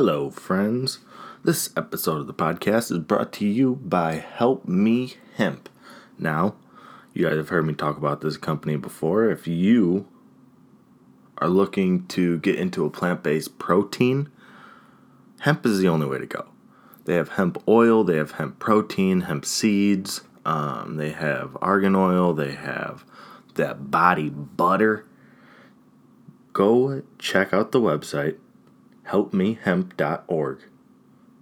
Hello, friends. This episode of the podcast is brought to you by Help Me Hemp. Now, you guys have heard me talk about this company before. If you are looking to get into a plant based protein, hemp is the only way to go. They have hemp oil, they have hemp protein, hemp seeds, um, they have argan oil, they have that body butter. Go check out the website helpmehemp.org.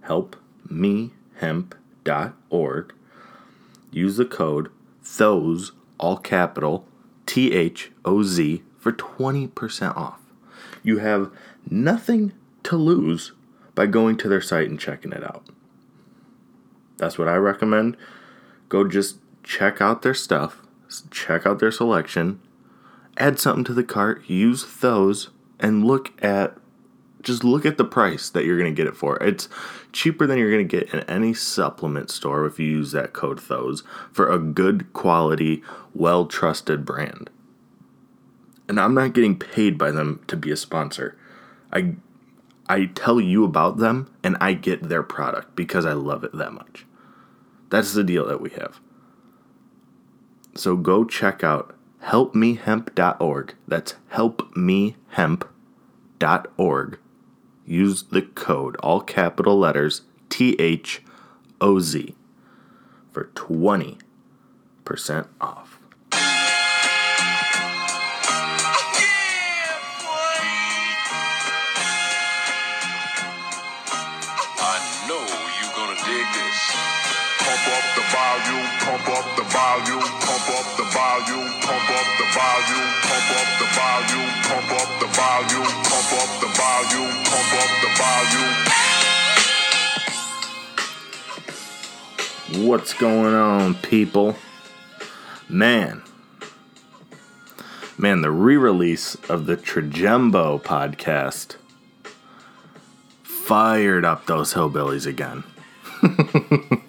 Helpmehemp.org. Use the code THOZ, all capital, T H O Z, for 20% off. You have nothing to lose by going to their site and checking it out. That's what I recommend. Go just check out their stuff, check out their selection, add something to the cart, use those, and look at just look at the price that you're going to get it for. It's cheaper than you're going to get in any supplement store if you use that code THOSE for a good quality, well trusted brand. And I'm not getting paid by them to be a sponsor. I I tell you about them and I get their product because I love it that much. That's the deal that we have. So go check out helpmehemp.org. That's helpmehemp.org use the code, all capital letters, T H O Z, for 20% off. What's going on, people? Man, man, the re release of the Tregembo podcast fired up those hillbillies again.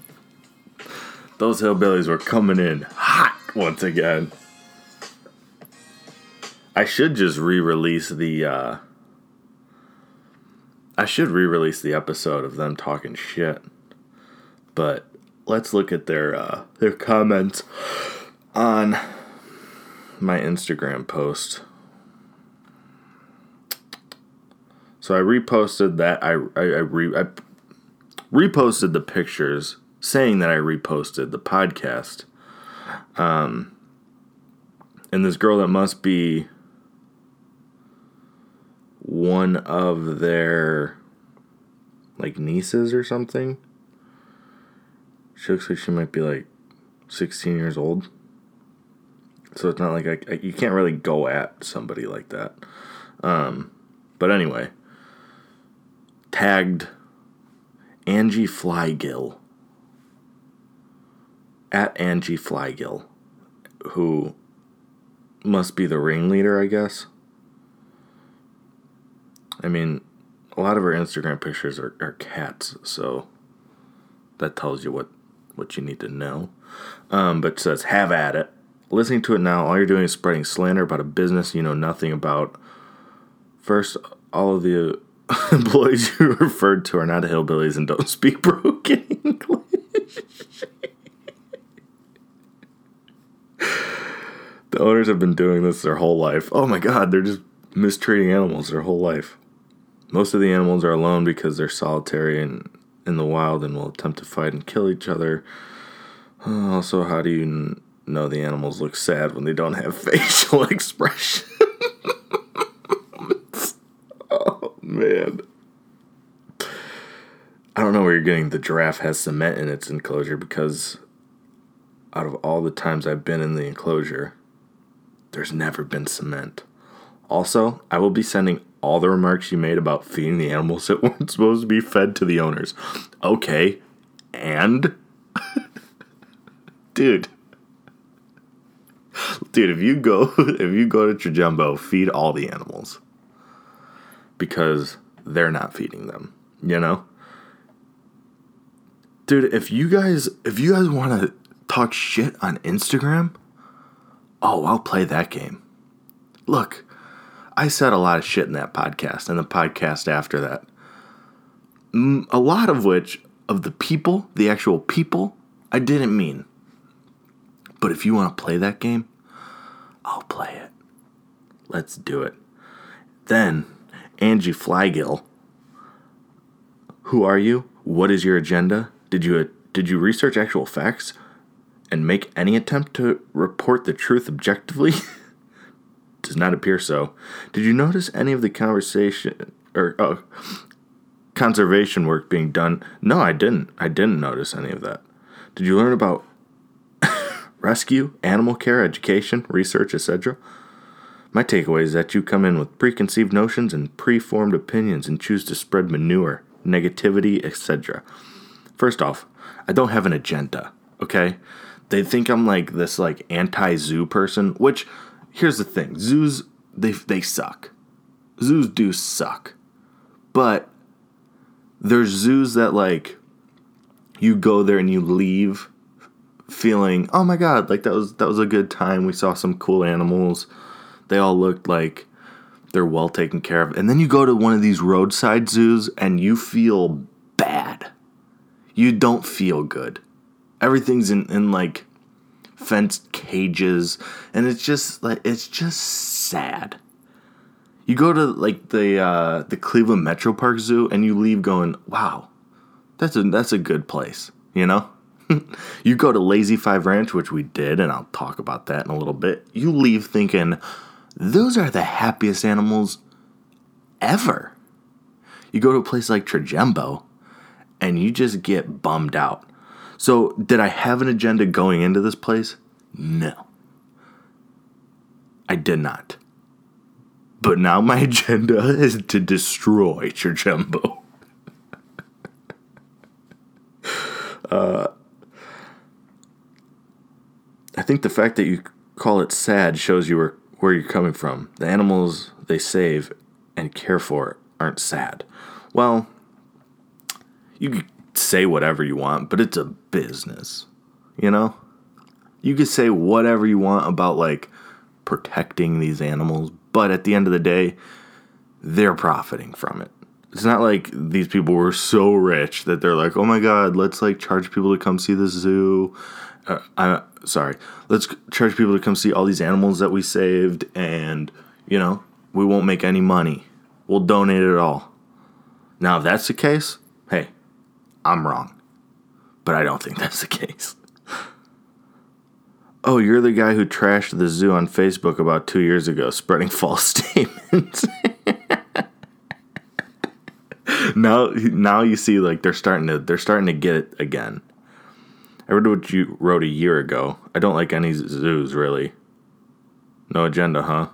those hillbillies were coming in hot once again. I should just re-release the uh I should re-release the episode of them talking shit. But let's look at their uh their comments on my Instagram post. So I reposted that I I, I, re, I reposted the pictures saying that I reposted the podcast. Um, and this girl that must be one of their like nieces or something. She looks like she might be like 16 years old. So it's not like I, I, you can't really go at somebody like that. Um, but anyway, tagged Angie Flygill at Angie Flygill, who must be the ringleader, I guess. I mean, a lot of her Instagram pictures are, are cats, so that tells you what, what you need to know. Um, but says, have at it. Listening to it now, all you're doing is spreading slander about a business you know nothing about. First, all of the employees you referred to are not hillbillies and don't speak broken English. the owners have been doing this their whole life. Oh my god, they're just mistreating animals their whole life. Most of the animals are alone because they're solitary and in the wild and will attempt to fight and kill each other. Also, how do you know the animals look sad when they don't have facial expression? oh man. I don't know where you're getting the giraffe has cement in its enclosure because out of all the times I've been in the enclosure, there's never been cement. Also, I will be sending all the remarks you made about feeding the animals that weren't supposed to be fed to the owners. Okay, and dude, dude, if you go if you go to Tregembo, feed all the animals because they're not feeding them. You know, dude. If you guys if you guys want to talk shit on Instagram, oh, I'll play that game. Look, I said a lot of shit in that podcast and the podcast after that. A lot of which of the people, the actual people, I didn't mean. But if you want to play that game, I'll play it. Let's do it. Then, Angie Flygill. Who are you? What is your agenda? Did you uh, did you research actual facts and make any attempt to report the truth objectively? Does not appear so. Did you notice any of the conversation or uh, conservation work being done? No, I didn't. I didn't notice any of that. Did you learn about rescue, animal care, education, research, etc.? My takeaway is that you come in with preconceived notions and preformed opinions and choose to spread manure, negativity, etc. First off, I don't have an agenda, okay? They think I'm like this like anti-zoo person, which here's the thing. Zoos they they suck. Zoos do suck. But there's zoos that like you go there and you leave feeling, "Oh my god, like that was that was a good time. We saw some cool animals." They all looked like they're well taken care of. And then you go to one of these roadside zoos and you feel bad. You don't feel good. Everything's in, in like fenced cages and it's just like it's just sad. You go to like the uh, the Cleveland Metro Park Zoo and you leave going, "Wow. That's a that's a good place." You know? you go to Lazy Five Ranch, which we did, and I'll talk about that in a little bit. You leave thinking, those are the happiest animals ever. You go to a place like Tregembo and you just get bummed out. So, did I have an agenda going into this place? No. I did not. But now my agenda is to destroy Tregembo. uh, I think the fact that you call it sad shows you were where you're coming from. The animals they save and care for aren't sad. Well, you say whatever you want, but it's a business. You know? You could say whatever you want about like protecting these animals, but at the end of the day, they're profiting from it. It's not like these people were so rich that they're like, "Oh my god, let's like charge people to come see the zoo." Uh, I sorry, let's charge people to come see all these animals that we saved, and you know, we won't make any money. We'll donate it all. Now, if that's the case, hey, I'm wrong. But I don't think that's the case. Oh, you're the guy who trashed the zoo on Facebook about two years ago, spreading false statements. now, now you see, like they're starting to they're starting to get it again. I read what you wrote a year ago. I don't like any zoos, really. No agenda, huh?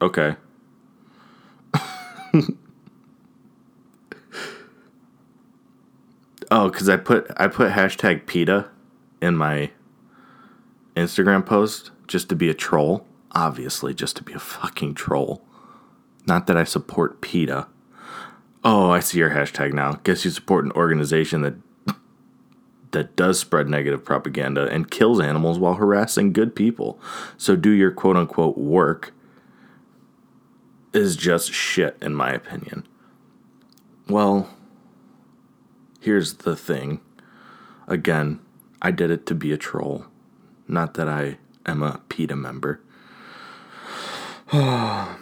Okay. Oh, because I put I put hashtag PETA in my Instagram post just to be a troll. Obviously, just to be a fucking troll. Not that I support PETA. Oh, I see your hashtag now. Guess you support an organization that that does spread negative propaganda and kills animals while harassing good people. So do your quote unquote work is just shit in my opinion. Well, here's the thing. Again, I did it to be a troll. Not that I am a PETA member.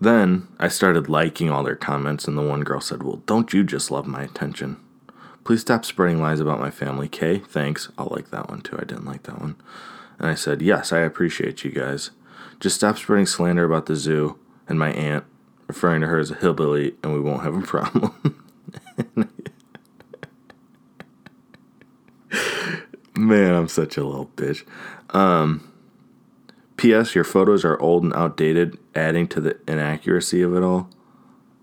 then I started liking all their comments, and the one girl said, Well, don't you just love my attention? Please stop spreading lies about my family. Kay, thanks. I'll like that one too. I didn't like that one. And I said, Yes, I appreciate you guys. Just stop spreading slander about the zoo and my aunt, referring to her as a hillbilly, and we won't have a problem. Man, I'm such a little bitch. Um, P.S. Your photos are old and outdated, adding to the inaccuracy of it all.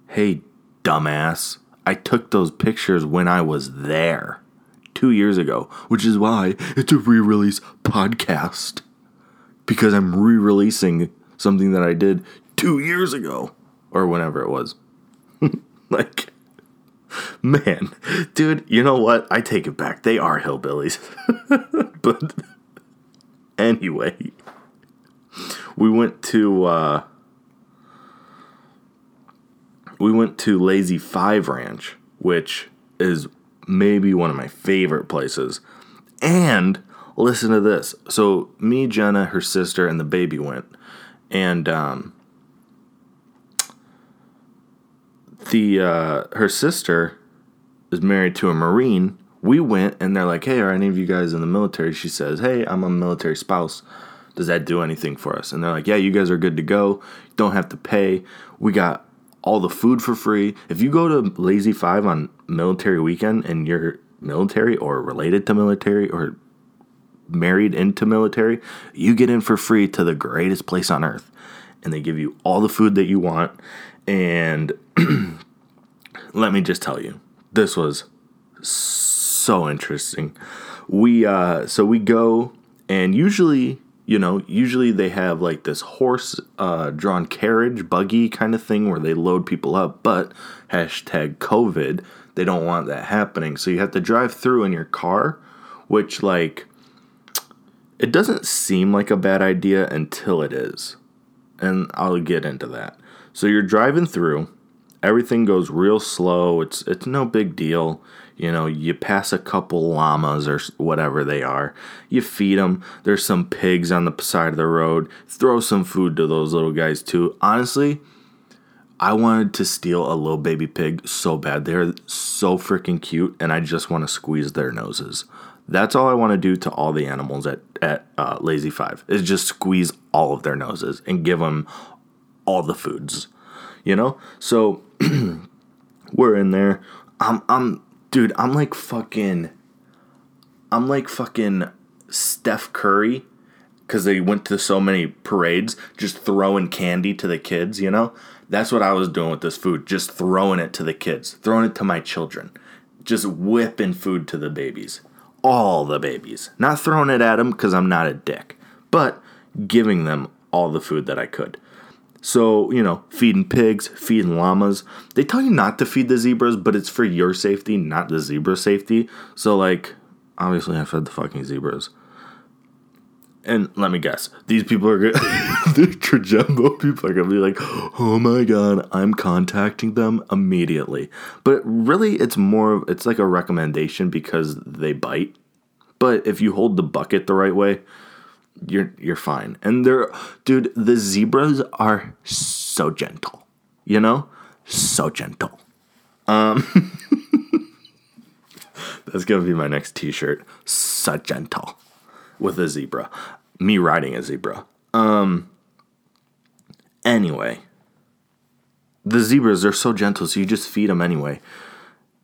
Hey, dumbass. I took those pictures when I was there two years ago, which is why it's a re release podcast. Because I'm re releasing something that I did two years ago, or whenever it was. like, man, dude, you know what? I take it back. They are hillbillies. but anyway, we went to uh, we went to Lazy Five Ranch, which is maybe one of my favorite places. And listen to this. So me, Jenna, her sister, and the baby went, and um, the uh, her sister is married to a Marine. We went, and they're like, "Hey, are any of you guys in the military?" She says, "Hey, I'm a military spouse." Does that do anything for us? And they're like, Yeah, you guys are good to go. Don't have to pay. We got all the food for free. If you go to Lazy Five on military weekend and you're military or related to military or married into military, you get in for free to the greatest place on earth. And they give you all the food that you want. And let me just tell you, this was so interesting. We uh so we go and usually you know, usually they have like this horse uh, drawn carriage, buggy kind of thing where they load people up, but hashtag COVID, they don't want that happening. So you have to drive through in your car, which, like, it doesn't seem like a bad idea until it is. And I'll get into that. So you're driving through, everything goes real slow, it's, it's no big deal. You know, you pass a couple llamas or whatever they are. You feed them. There's some pigs on the side of the road. Throw some food to those little guys too. Honestly, I wanted to steal a little baby pig so bad. They're so freaking cute, and I just want to squeeze their noses. That's all I want to do to all the animals at at uh, Lazy Five is just squeeze all of their noses and give them all the foods. You know, so we're in there. I'm I'm dude, I'm like fucking. I'm like fucking Steph Curry because they went to so many parades, just throwing candy to the kids, you know? That's what I was doing with this food, just throwing it to the kids, throwing it to my children, just whipping food to the babies. All the babies. Not throwing it at them because I'm not a dick, but giving them all the food that I could. So, you know, feeding pigs, feeding llamas. They tell you not to feed the zebras, but it's for your safety, not the zebra safety. So, like, obviously, I fed the fucking zebras. And let me guess, these people are gonna, the Tregembo people are gonna be like, oh my god, I'm contacting them immediately. But really, it's more, it's like a recommendation because they bite. But if you hold the bucket the right way, you're you're fine. And they're dude, the zebras are so gentle. You know? So gentle. Um That's gonna be my next t-shirt. So gentle. With a zebra. Me riding a zebra. Um anyway. The zebras are so gentle, so you just feed them anyway.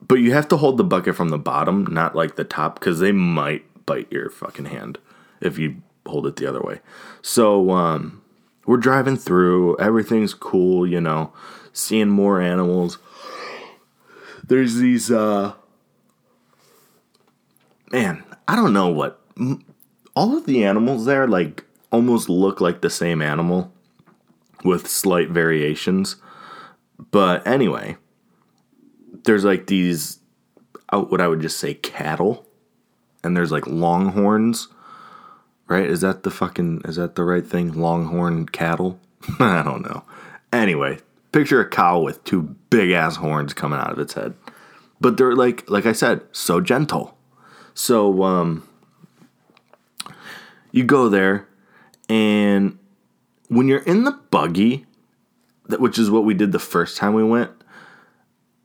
But you have to hold the bucket from the bottom, not like the top, because they might bite your fucking hand if you hold it the other way. So um, we're driving through. Everything's cool, you know, seeing more animals. There's these, uh, man, I don't know what. All of the animals there, like, almost look like the same animal with slight variations. But anyway, there's like these, uh, what I would just say, cattle. And there's like longhorns right? Is that the fucking is that the right thing? Longhorn cattle? I don't know. Anyway, picture a cow with two big ass horns coming out of its head. But they're like like I said, so gentle. So um you go there and when you're in the buggy, that which is what we did the first time we went,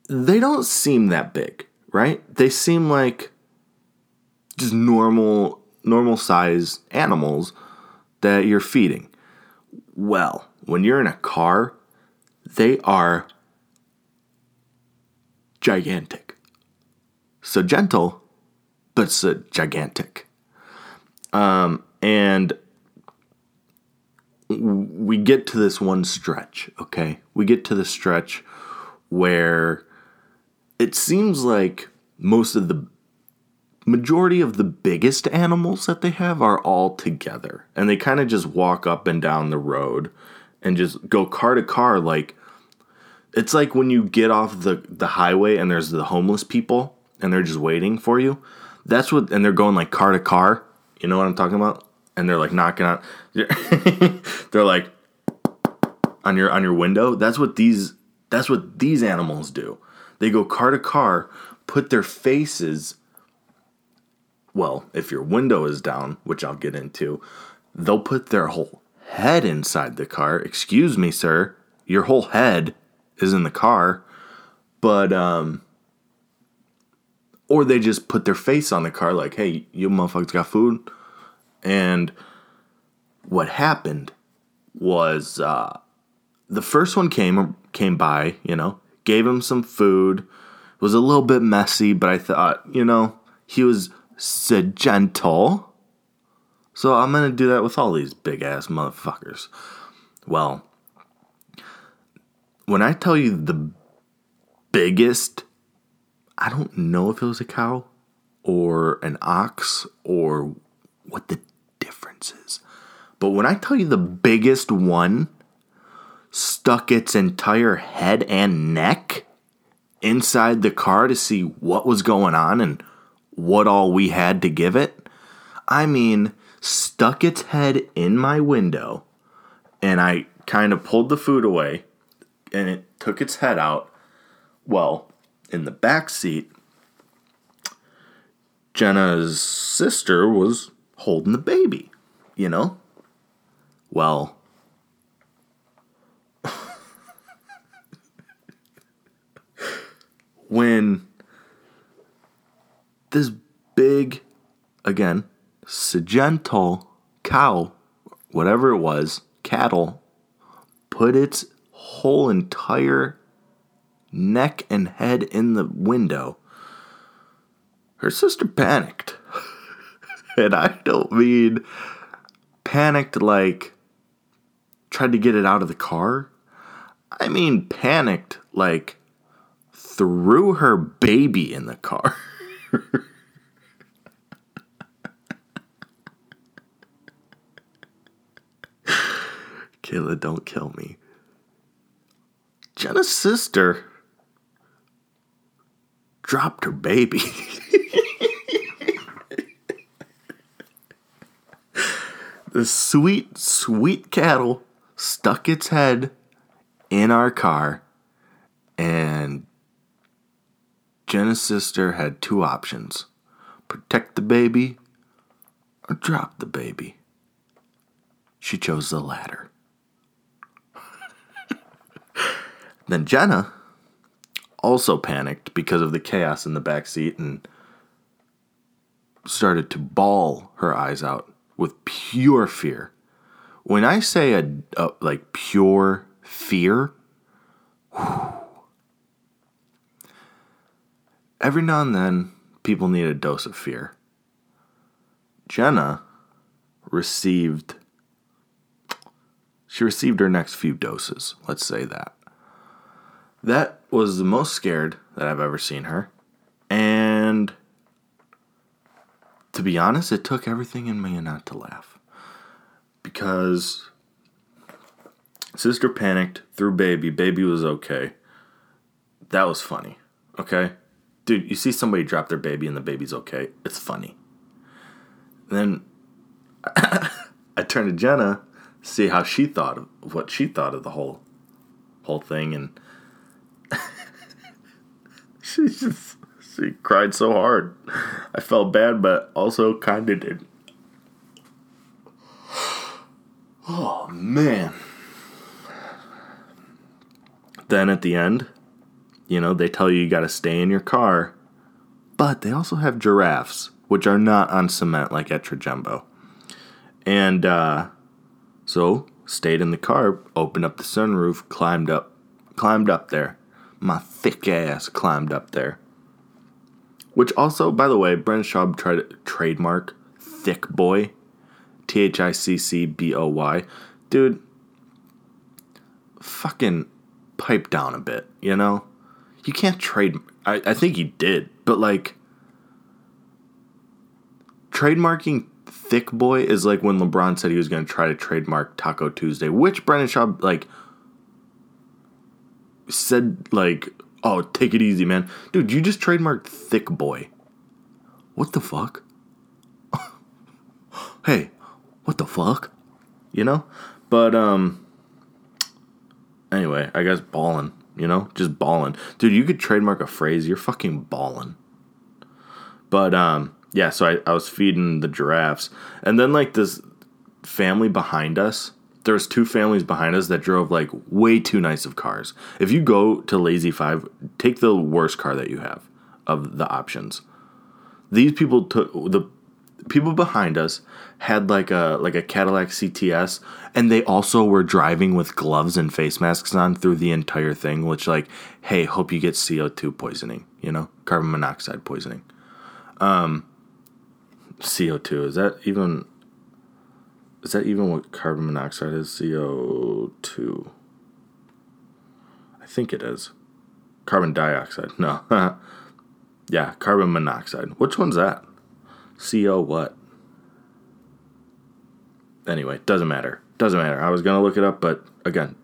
they don't seem that big, right? They seem like just normal normal size animals that you're feeding. Well, when you're in a car, they are gigantic. So gentle, but so gigantic. Um, and we get to this one stretch, okay? We get to the stretch where it seems like most of the majority of the biggest animals that they have are all together and they kind of just walk up and down the road and just go car to car like it's like when you get off the the highway and there's the homeless people and they're just waiting for you. That's what and they're going like car to car you know what i'm talking about? And they're like knocking on they're like on your on your window. That's what these That's what these animals do. They go car to car, put their faces, well, if your window is down, which I'll get into, they'll put their whole head inside the car. Excuse me, sir. Your whole head is in the car. But, um, or they just put their face on the car, like, hey, you motherfuckers got food? And what happened was, uh, the first one came came by, you know, gave him some food. It was a little bit messy, but I thought, you know, he was gentle. So I'm gonna do that with all these big ass motherfuckers. Well, when I tell you the biggest, I don't know if it was a cow or an ox or what the difference is. But when I tell you the biggest one stuck its entire head and neck inside the car to see what was going on and what all we had to give it. I mean, stuck its head in my window and I kind of pulled the food away and it took its head out. Well, in the back seat, Jenna's sister was holding the baby, you know? Well, when this big, again, Sagental cow, whatever it was, cattle, put its whole entire neck and head in the window, her sister panicked. and I don't mean panicked like tried to get it out of the car. I mean panicked like threw her baby in the car. Kayla, don't kill me. Jenna's sister dropped her baby. the sweet, sweet cattle stuck its head in our car, and Jenna's sister had two options protect the baby or drop the baby. She chose the latter. then Jenna also panicked because of the chaos in the back seat and started to bawl her eyes out with pure fear. When I say a, a like pure fear, whew, every now and then people need a dose of fear. Jenna received she received her next few doses, let's say that. That was the most scared that I've ever seen her. And to be honest, it took everything in me not to laugh. Because sister panicked, threw baby, baby was okay. That was funny. Okay? Dude, you see somebody drop their baby and the baby's okay. It's funny. then I turned to Jenna, see how she thought of what she thought of the whole whole thing and she just she cried so hard. I felt bad but also kind of did. Oh man. Then at the end, you know, they tell you you got to stay in your car, but they also have giraffes, which are not on cement like at. And uh, so stayed in the car, opened up the sunroof, climbed up, climbed up there. My thick ass climbed up there. Which also, by the way, Brendan Schaub tried to trademark thick boy, T H I C C B O Y, dude. Fucking pipe down a bit, you know you can't trade. I, I think he did, but like trademarking thick boy is like when LeBron said he was going to try to trademark Taco Tuesday, which Brendan Schaub like said like, "Oh, take it easy, man, dude. You just trademarked thick boy. What the fuck? hey, what the fuck? You know? But um. Anyway, I guess balling you know, just balling. Dude, you could trademark a phrase. You're fucking balling. But um, yeah. So I, I was feeding the giraffes, and then like this family behind us. There's two families behind us that drove like way too nice of cars. If you go to Lazy Five, take the worst car that you have of the options. These people took the people behind us had like a like a Cadillac CTS and they also were driving with gloves and face masks on through the entire thing which like hey hope you get CO2 poisoning you know carbon monoxide poisoning. Um CO2 is that even is that even what carbon monoxide is? CO2 I think it is. Carbon dioxide no. Yeah carbon monoxide. Which one's that CO what? Anyway, doesn't matter. Doesn't matter. I was gonna look it up, but again,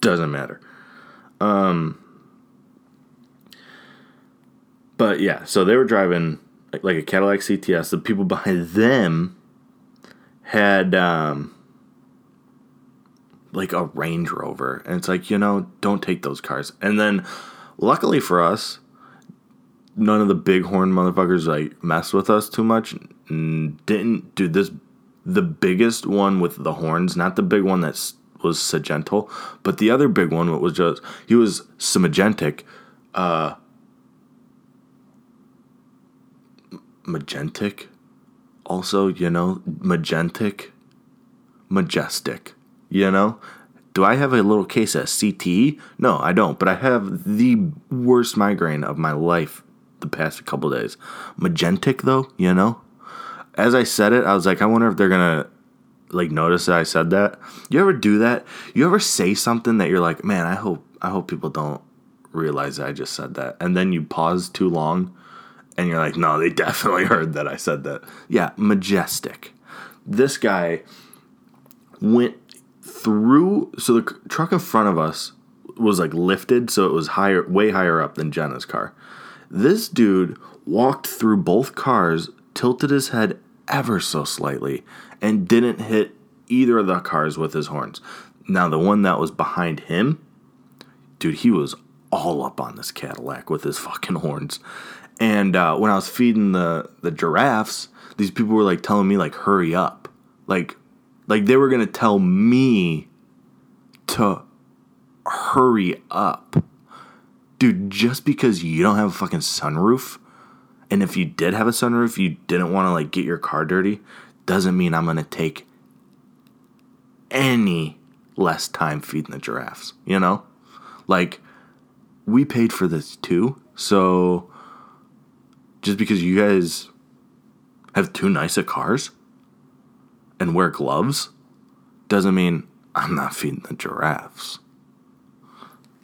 doesn't matter. Um, but yeah, so they were driving like, like a Cadillac CTS. The people behind them had um, like a Range Rover, and it's like you know, don't take those cars. And then, luckily for us, none of the bighorn motherfuckers like mess with us too much. Didn't do this. The biggest one with the horns, not the big one that was Sagental, but the other big one was just he was Samagentic, uh, magentic. Also, you know, magentic, majestic. You know, do I have a little case of CTE? No, I don't. But I have the worst migraine of my life the past couple days. Magentic though, you know. As I said it, I was like, I wonder if they're gonna like notice that I said that. You ever do that? You ever say something that you're like, man, I hope I hope people don't realize that I just said that, and then you pause too long, and you're like, no, they definitely heard that I said that. Yeah, majestic. This guy went through. So the truck in front of us was like lifted, so it was higher, way higher up than Jenna's car. This dude walked through both cars, tilted his head ever so slightly, and didn't hit either of the cars with his horns. Now, the one that was behind him, dude, he was all up on this Cadillac with his fucking horns. And uh, when I was feeding the, the giraffes, these people were like telling me like hurry up. Like like they were gonna tell me to hurry up dude, just because you don't have a fucking sunroof, and if you did have a sunroof, you didn't want to like get your car dirty, doesn't mean I'm gonna take any less time feeding the giraffes. You know, like we paid for this too, so just because you guys have two nice of cars and wear gloves doesn't mean I'm not feeding the giraffes.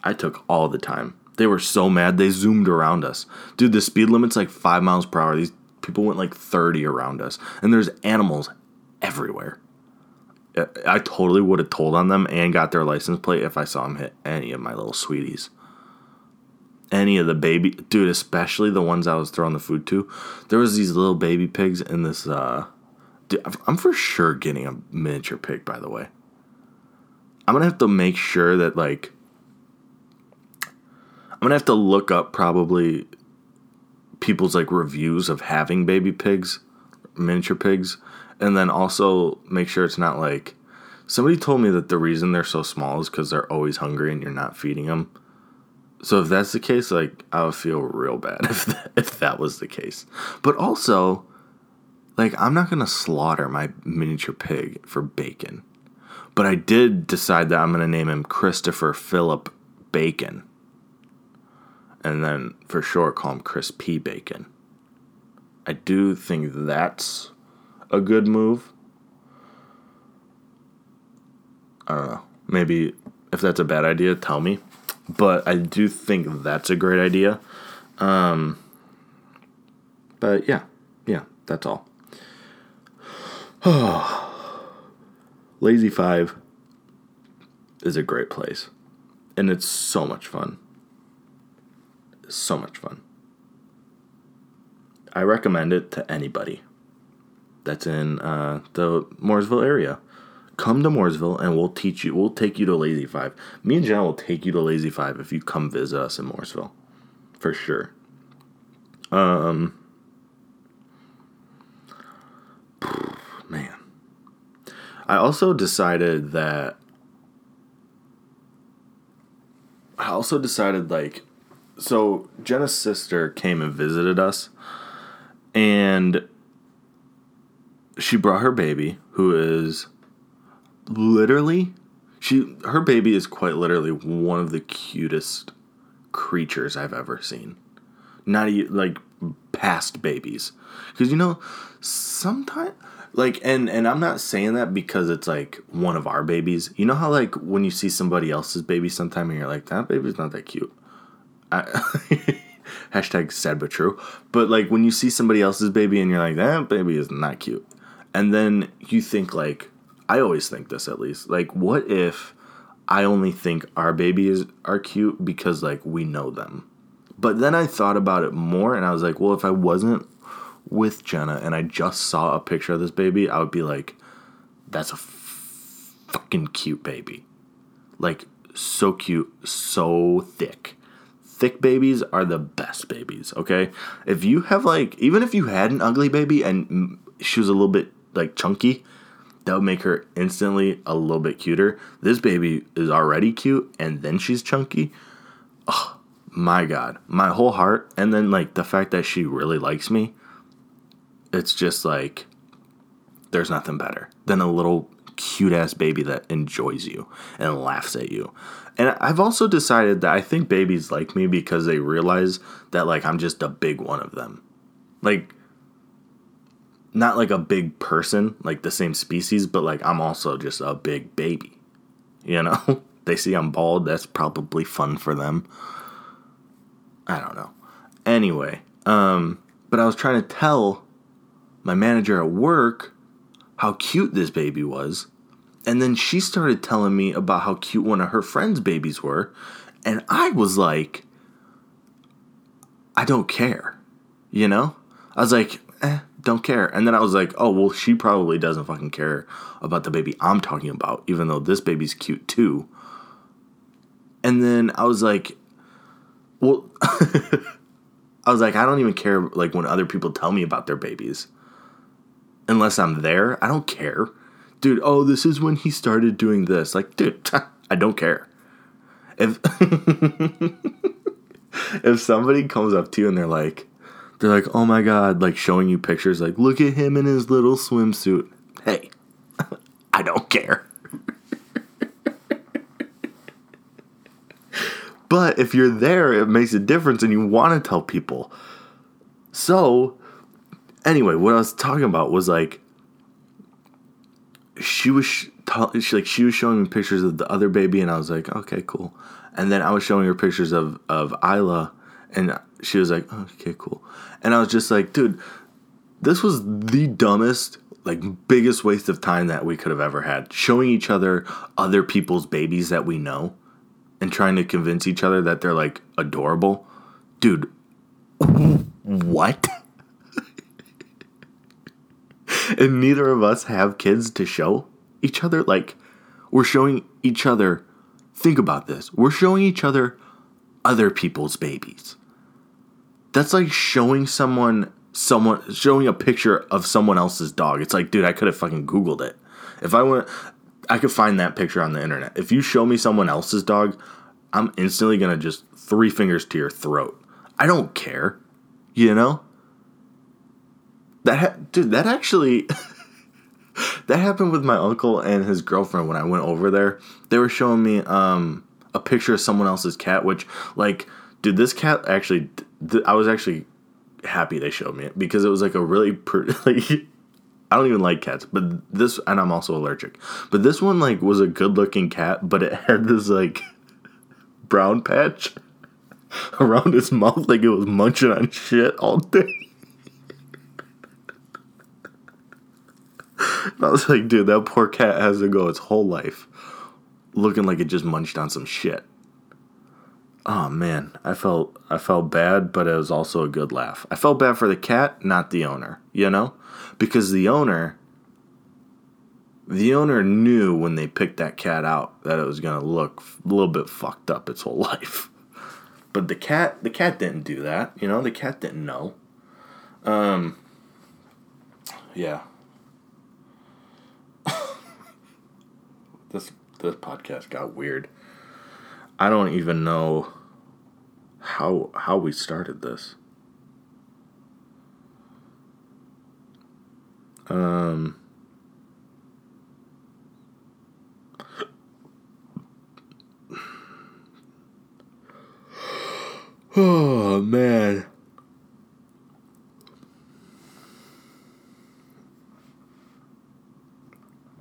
I took all the time they were so mad they zoomed around us. Dude, the speed limit's like five miles per hour. These people went like 30 around us. And there's animals everywhere. I totally would have told on them and got their license plate if I saw them hit any of my little sweeties. Any of the baby dude, especially the ones I was throwing the food to. There was these little baby pigs in this uh dude, I'm for sure getting a miniature pig by the way. I'm gonna have to make sure that like gonna have to look up probably people's like reviews of having baby pigs, miniature pigs, and then also make sure it's not like somebody told me that the reason they're so small is because they're always hungry and you're not feeding them. So if that's the case, like I would feel real bad if that, if that was the case. But also, like I'm not gonna slaughter my miniature pig for bacon. But I did decide that I'm gonna name him Christopher Philip Bacon and then for sure call him Chris P. Bacon. I do think that's a good move. I don't know. Maybe if that's a bad idea, tell me. But I do think that's a great idea. Um, but yeah, yeah, that's all. Lazy Five is a great place, and it's so much fun so much fun. I recommend it to anybody that's in uh, the Mooresville area. come to Mooresville and we'll teach you. We'll take you to Lazy Five. Me and Jenna will take you to Lazy Five if you come visit us in Mooresville, for sure. Um, man, I also decided that. I also decided like, so Jenna's sister came and visited us, and she brought her baby, who is literally she her baby is quite literally one of the cutest creatures I've ever seen. Not e- like past babies, because you know sometimes like and and I'm not saying that because it's like one of our babies. You know how like when you see somebody else's baby sometime and you're like that baby's not that cute. Hashtag sad but true. But like when you see somebody else's baby and you're like that baby is not cute, and then you think like I always think this at least like what if I only think our babies are cute because like we know them. But then I thought about it more and I was like, well, if I wasn't with Jenna and I just saw a picture of this baby, I would be like, that's a f- fucking cute baby. Like, so cute, so thick. Thick babies are the best babies, okay? If you have, like, even if you had an ugly baby and she was a little bit, like, chunky, that would make her instantly a little bit cuter. This baby is already cute and then she's chunky. Oh, my God. My whole heart. And then, like, the fact that she really likes me it's just like there's nothing better than a little cute ass baby that enjoys you and laughs at you. And I've also decided that I think babies like me because they realize that like I'm just a big one of them. Like not like a big person, like the same species, but like I'm also just a big baby. You know? they see I'm bald, that's probably fun for them. I don't know. Anyway, um but I was trying to tell my manager at work how cute this baby was. And then she started telling me about how cute one of her friends' babies were. And I was like, I don't care. You know? I was like, eh, don't care. And then I was like, oh, well, she probably doesn't fucking care about the baby I'm talking about, even though this baby's cute too. And then I was like, well, I was like, I don't even care like when other people tell me about their babies unless I'm there. I don't care. Dude, oh, this is when he started doing this. Like, dude, I don't care. If if somebody comes up to you and they're like they're like, "Oh my god," like showing you pictures like, "Look at him in his little swimsuit." Hey, I don't care. but if you're there, it makes a difference and you want to tell people. So, anyway, what I was talking about was like she was she, like she was showing me pictures of the other baby, and I was like, okay, cool. And then I was showing her pictures of of Isla, and she was like, okay, cool. And I was just like, dude, this was the dumbest, like biggest waste of time that we could have ever had. Showing each other other people's babies that we know, and trying to convince each other that they're like adorable, dude. What? and neither of us have kids to show each other. Like, we're showing each other. Think about this. We're showing each other other people's babies. That's like showing someone someone showing a picture of someone else's dog. It's like, dude, I could have fucking googled it. If I went I could find that picture on the internet. If you show me someone else's dog, I'm instantly to just three fingers to your throat. I don't care. You know? That ha- dude, that actually that happened with my uncle and his girlfriend when I went over there. They were showing me um, a picture of someone else's cat, which like, dude, this cat actually. Th- I was actually happy they showed me it because it was like a really per- like. I don't even like cats, but this, and I'm also allergic. But this one like was a good looking cat, but it had this like brown patch around its mouth, like it was munching on shit all day. I was like, dude, that poor cat has to go its whole life looking like it just munched on some shit. Oh man, I felt I felt bad, but it was also a good laugh. I felt bad for the cat, not the owner, you know? Because the owner the owner knew when they picked that cat out that it was gonna look a little bit fucked up its whole life. But the cat, the cat didn't do that. You know, the cat didn't know. Um. Yeah. This this podcast got weird. I don't even know how how we started this. Um Oh man.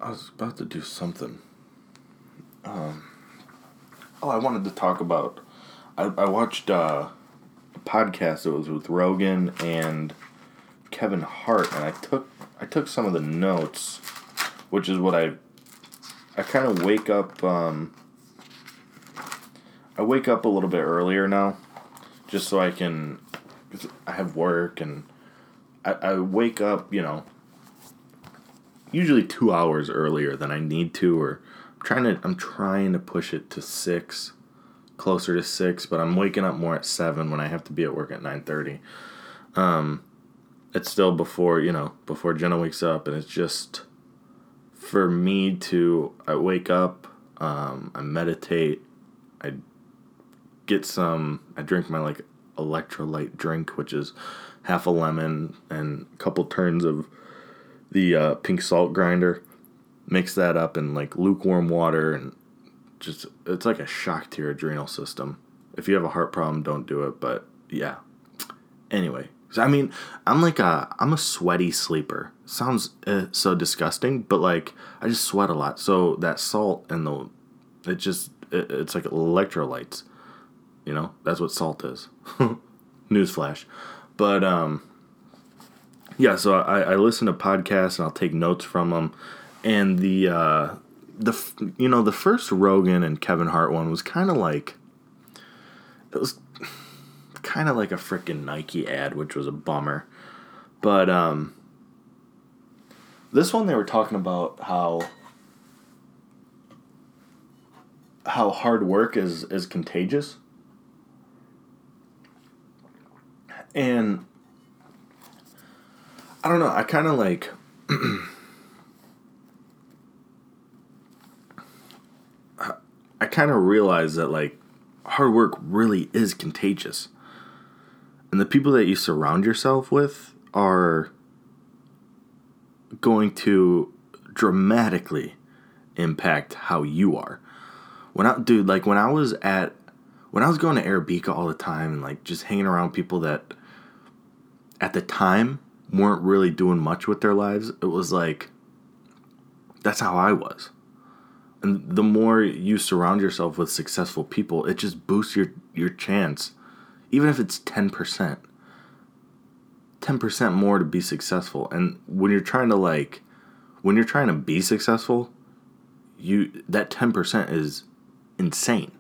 I was about to do something. Um, oh, I wanted to talk about. I, I watched uh, a podcast that was with Rogan and Kevin Hart, and I took I took some of the notes, which is what I I kind of wake up. Um, I wake up a little bit earlier now, just so I can. I have work and I, I wake up, you know, usually two hours earlier than I need to, or trying to I'm trying to push it to six, closer to six, but I'm waking up more at seven when I have to be at work at nine thirty. Um, it's still before you know before Jenna wakes up, and it's just for me to I wake up, um, I meditate, I get some, I drink my like electrolyte drink, which is half a lemon and a couple turns of the uh, pink salt grinder. Mix that up in like lukewarm water and just it's like a shock to your adrenal system. If you have a heart problem, don't do it. But yeah. Anyway, I mean, I'm like a I'm a sweaty sleeper. Sounds uh, so disgusting, but like I just sweat a lot. So that salt and the it just it, it's like electrolytes. You know, that's what salt is. Newsflash. But um yeah, so I, I listen to podcasts and I'll take notes from them. And the uh, the you know the first Rogan and Kevin Hart one was kind of like it was kind of like a freaking Nike ad, which was a bummer. But um, this one they were talking about how how hard work is is contagious. And I don't know. I kind of like. I kind of realized that like hard work really is contagious. And the people that you surround yourself with are going to dramatically impact how you are. When I dude, like when I was at when I was going to Arabica all the time and like just hanging around people that at the time weren't really doing much with their lives, it was like that's how I was. And the more you surround yourself with successful people, it just boosts your your chance, even if it's ten percent. Ten percent more to be successful. And when you're trying to like, when you're trying to be successful, you that ten percent is insane.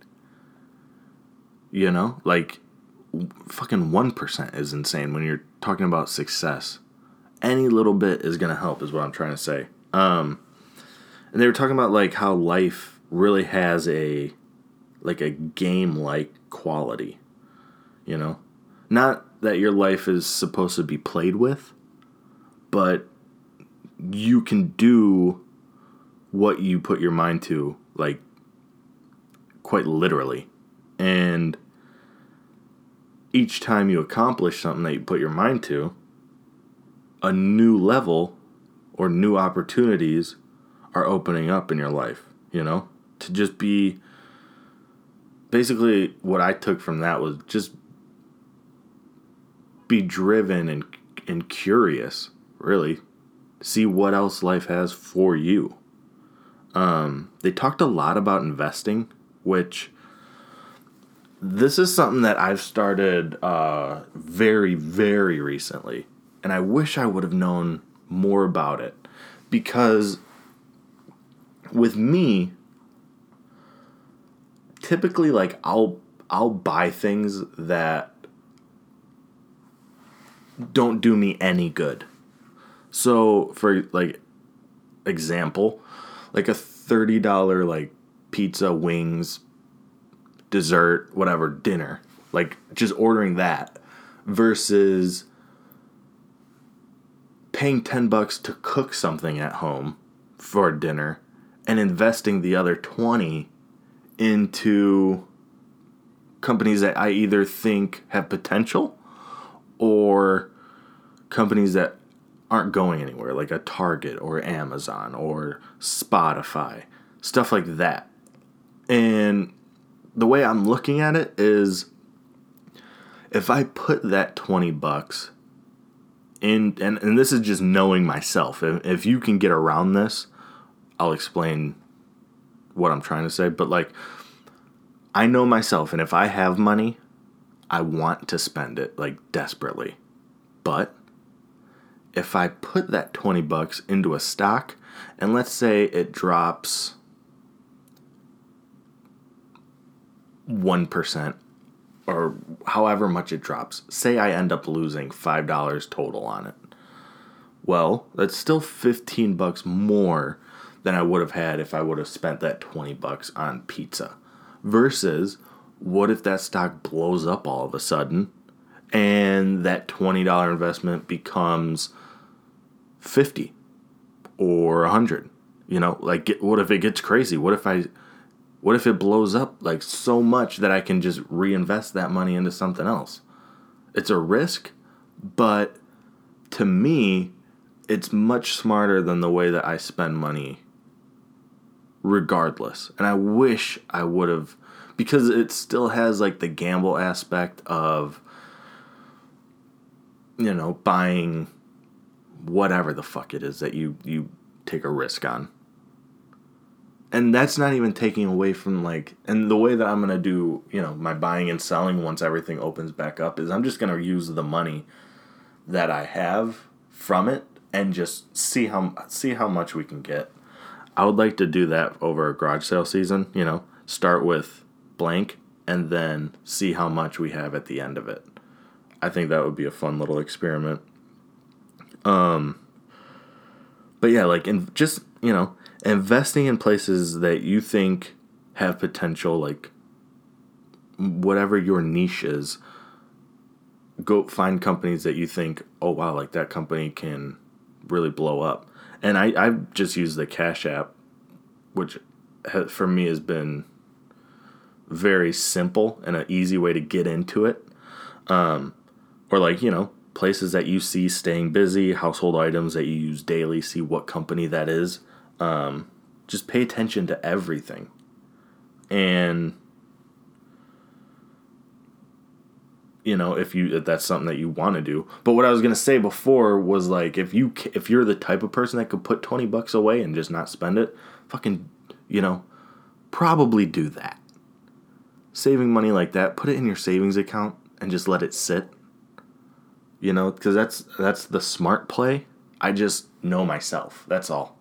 You know, like fucking one percent is insane when you're talking about success. Any little bit is gonna help, is what I'm trying to say. Um, and they were talking about like how life really has a like a game like quality you know? Not that your life is supposed to be played with but you can do what you put your mind to like quite literally. And each time you accomplish something that you put your mind to a new level or new opportunities are opening up in your life, you know? To just be basically what I took from that was just be driven and and curious, really. See what else life has for you. Um, they talked a lot about investing, which this is something that I've started uh, very, very recently. And I wish I would have known more about it because with me typically like I'll I'll buy things that don't do me any good. So for like example, like a $30 like pizza, wings, dessert, whatever, dinner, like just ordering that versus paying 10 bucks to cook something at home for dinner and investing the other 20 into companies that I either think have potential or companies that aren't going anywhere, like a Target or Amazon or Spotify, stuff like that. And the way I'm looking at it is if I put that 20 bucks in, and, and this is just knowing myself, if, if you can get around this, I'll explain what I'm trying to say. But like, I know myself, and if I have money, I want to spend it like desperately. But if I put that 20 bucks into a stock, and let's say it drops 1% or however much it drops, say I end up losing $5 total on it. Well, that's still 15 bucks more than I would have had if I would have spent that 20 bucks on pizza. Versus, what if that stock blows up all of a sudden and that $20 investment becomes 50 or 100? You know, like what if it gets crazy? What if I what if it blows up like so much that I can just reinvest that money into something else? It's a risk, but to me, it's much smarter than the way that I spend money regardless. And I wish I would have because it still has like the gamble aspect of you know, buying whatever the fuck it is that you you take a risk on. And that's not even taking away from like and the way that I'm going to do, you know, my buying and selling once everything opens back up is I'm just going to use the money that I have from it and just see how see how much we can get. I would like to do that over a garage sale season, you know, start with blank and then see how much we have at the end of it. I think that would be a fun little experiment. Um but yeah, like in just, you know, investing in places that you think have potential like whatever your niche is go find companies that you think oh wow like that company can really blow up and I, I've just used the Cash App, which for me has been very simple and an easy way to get into it. Um, or like you know places that you see staying busy, household items that you use daily, see what company that is. Um, just pay attention to everything, and you know if you if that's something that you want to do. But what i was going to say before was like if you if you're the type of person that could put 20 bucks away and just not spend it fucking you know probably do that. Saving money like that put it in your savings account and just let it sit. You know because that's that's the smart play. I just know myself that's all.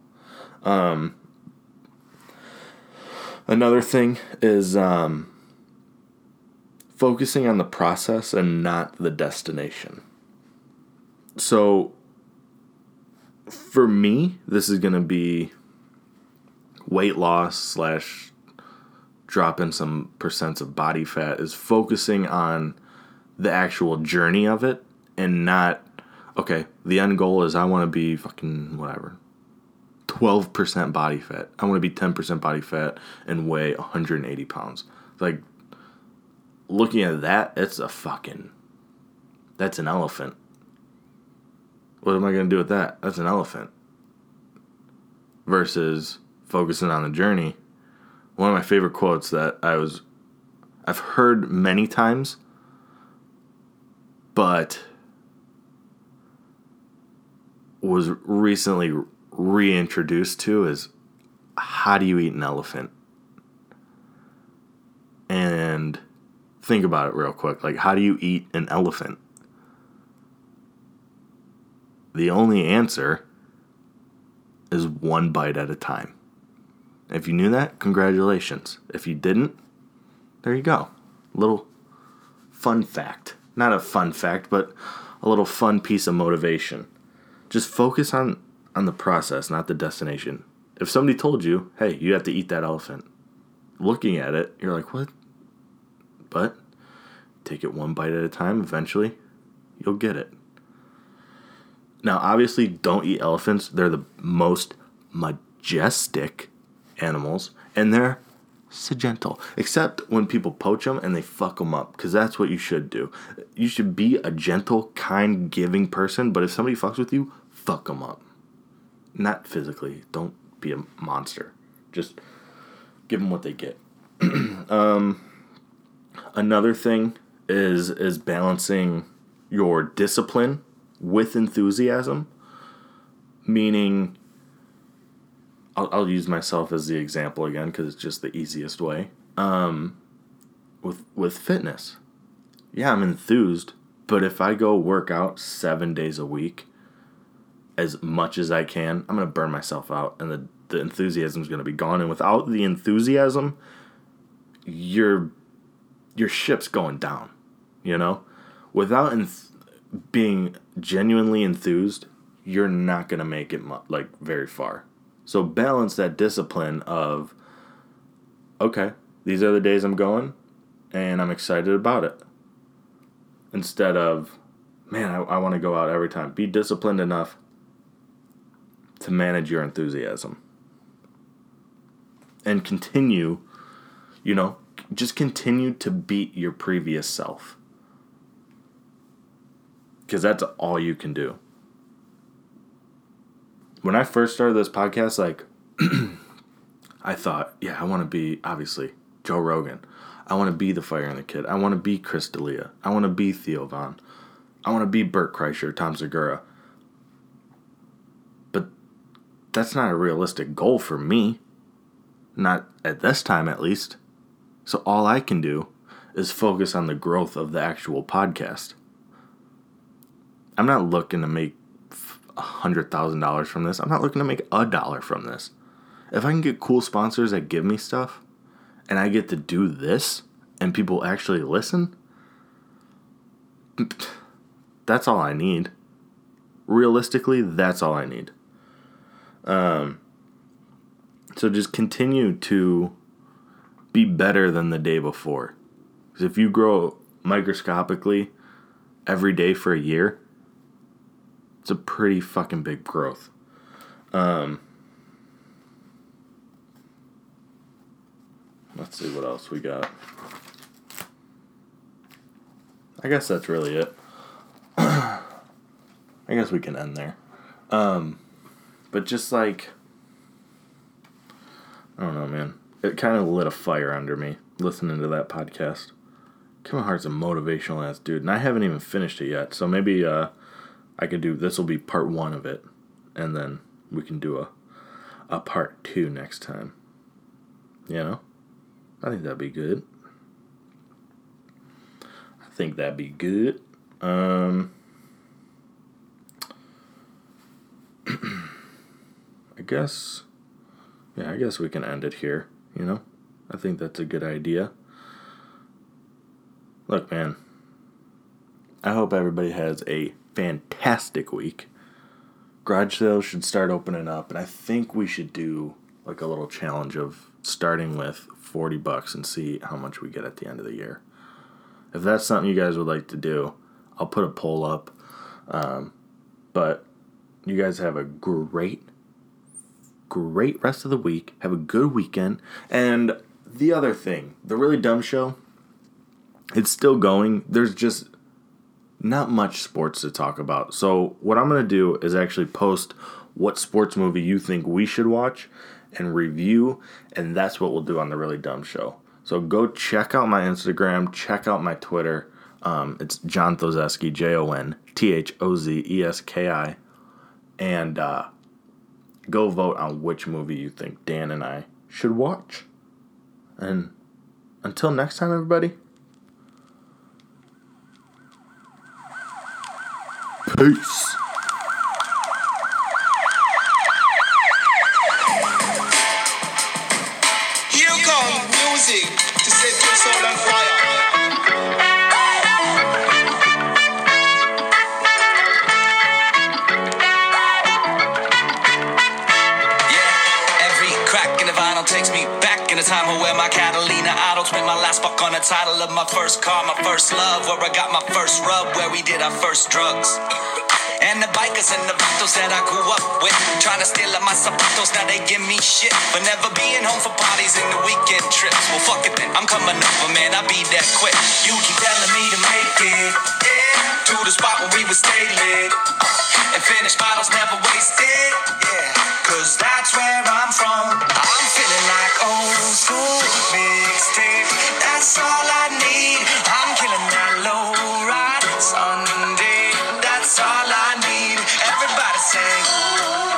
Um another thing is um focusing on the process and not the destination. So, for me, this is going to be weight loss slash dropping some percents of body fat is focusing on the actual journey of it and not okay the end goal is i want to be fucking whatever 12% body fat i want to be 10% body fat and weigh 180 pounds like looking at that, it's a fucking. That's an elephant. What am I going to do with that? That's an elephant. Versus focusing on the journey. One of my favorite quotes that I was. I've heard many times, but was recently reintroduced to is how do you eat an elephant? And think about it real quick. Like, how do you eat an elephant? The only answer is one bite at a time. If you knew that, congratulations. If you didn't, there you go. Little fun fact. Not a fun fact, but a little fun piece of motivation. Just focus on on the process, not the destination. If somebody told you, hey, you have to eat that elephant, looking at it, you're like, what? But take it one bite at a time, eventually, you'll get it. Now, obviously, don't eat elephants. They're the most majestic animals, and they're so gentle. Except when people poach them and they fuck them up, because that's what you should do. You should be a gentle, kind, giving person, but if somebody fucks with you, fuck them up. Not physically. Don't be a monster. Just give them what they get. um, another thing is is balancing your discipline with enthusiasm, meaning I'll, I'll use myself as the example again because it's just the easiest way. Um, with with fitness, yeah, I'm enthused, but if I go work out seven days a week, as much as I can, I'm gonna burn myself out, and the the enthusiasm is gonna be gone. And without the enthusiasm, your your ship's going down. You know, without enth- being genuinely enthused, you're not gonna make it mu- like very far. So balance that discipline of, okay, these are the days I'm going, and I'm excited about it. Instead of, man, I, I want to go out every time. Be disciplined enough to manage your enthusiasm. And continue, you know, just continue to beat your previous self. Because that's all you can do when I first started this podcast, like, I thought, yeah, I want to be obviously Joe Rogan. I want to be the Fighter and the Kid. I want to be Chris D'Elia. I want to be Theo Von. I want to be Bert Kreischer, Tom Segura. But that's not a realistic goal for me. Not at this time, at least. So all I can do is focus on the growth of the actual podcast. I'm not looking to make $100,000 from this. I'm not looking to make a dollar from this. If I can get cool sponsors that give me stuff and I get to do this and people actually listen, that's all I need. Realistically, that's all I need. Um, so just continue to be better than the day before. Because if you grow microscopically every day for a year, it's a pretty fucking big growth. Um, let's see what else we got. I guess that's really it. I guess we can end there. Um, but just like, I don't know, man. It kind of lit a fire under me listening to that podcast. Kevin Hart's a motivational ass dude, and I haven't even finished it yet. So maybe uh, I could do this will be part one of it, and then we can do a a part two next time. You know, I think that'd be good. I think that'd be good. Um, I guess, yeah, I guess we can end it here. You know, I think that's a good idea. Look, man, I hope everybody has a fantastic week. Garage sales should start opening up, and I think we should do like a little challenge of starting with 40 bucks and see how much we get at the end of the year. If that's something you guys would like to do, I'll put a poll up. Um, but you guys have a great, great rest of the week. Have a good weekend. And the other thing, the really dumb show, it's still going. There's just not much sports to talk about. So, what I'm going to do is actually post what sports movie you think we should watch and review, and that's what we'll do on the Really Dumb Show. So, go check out my Instagram, check out my Twitter. Um, it's Jon Thozeski, J O N T H O Z E S K I, and uh, go vote on which movie you think Dan and I should watch. And until next time, everybody. Peace. The title of my first car, my first love, where I got my first rub, where we did our first drugs. And the bikers and the vatos that I grew up with. Trying to steal up my zapatos, now they give me shit. For never being home for parties and the weekend trips. Well, fuck it then, I'm coming over, man, I'll be that quick. You keep telling me to make it. To the spot where we would stay lit. And finish bottles never wasted. Yeah, cause that's where I'm from. I'm feeling like old school mixtape. That's all I need. I'm killing that low ride Sunday. That's all I need. Everybody sing. There